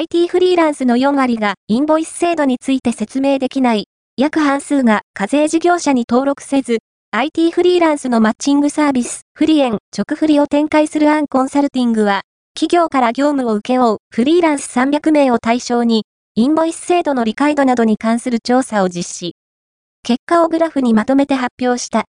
IT フリーランスの4割がインボイス制度について説明できない、約半数が課税事業者に登録せず、IT フリーランスのマッチングサービス、フリエン、直フリを展開するアンコンサルティングは、企業から業務を請け負うフリーランス300名を対象に、インボイス。制度の理解度などに関する調査を実施。結果をグラフにまとめて発表した。